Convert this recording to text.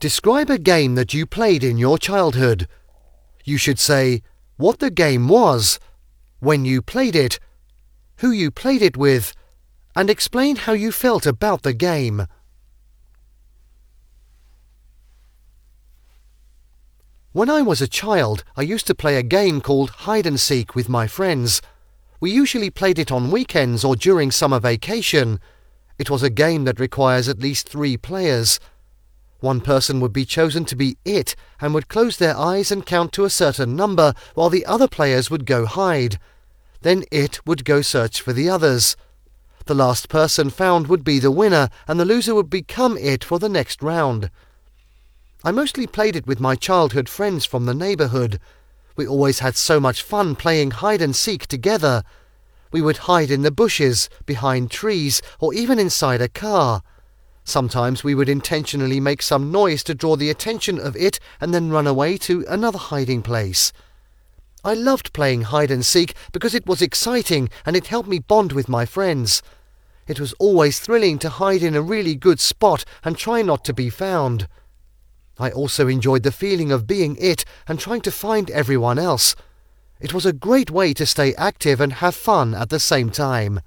Describe a game that you played in your childhood. You should say what the game was, when you played it, who you played it with, and explain how you felt about the game. When I was a child, I used to play a game called hide and seek with my friends. We usually played it on weekends or during summer vacation. It was a game that requires at least three players. One person would be chosen to be it and would close their eyes and count to a certain number while the other players would go hide. Then it would go search for the others. The last person found would be the winner and the loser would become it for the next round. I mostly played it with my childhood friends from the neighbourhood. We always had so much fun playing hide and seek together. We would hide in the bushes, behind trees, or even inside a car. Sometimes we would intentionally make some noise to draw the attention of it and then run away to another hiding place. I loved playing hide and seek because it was exciting and it helped me bond with my friends. It was always thrilling to hide in a really good spot and try not to be found. I also enjoyed the feeling of being it and trying to find everyone else. It was a great way to stay active and have fun at the same time.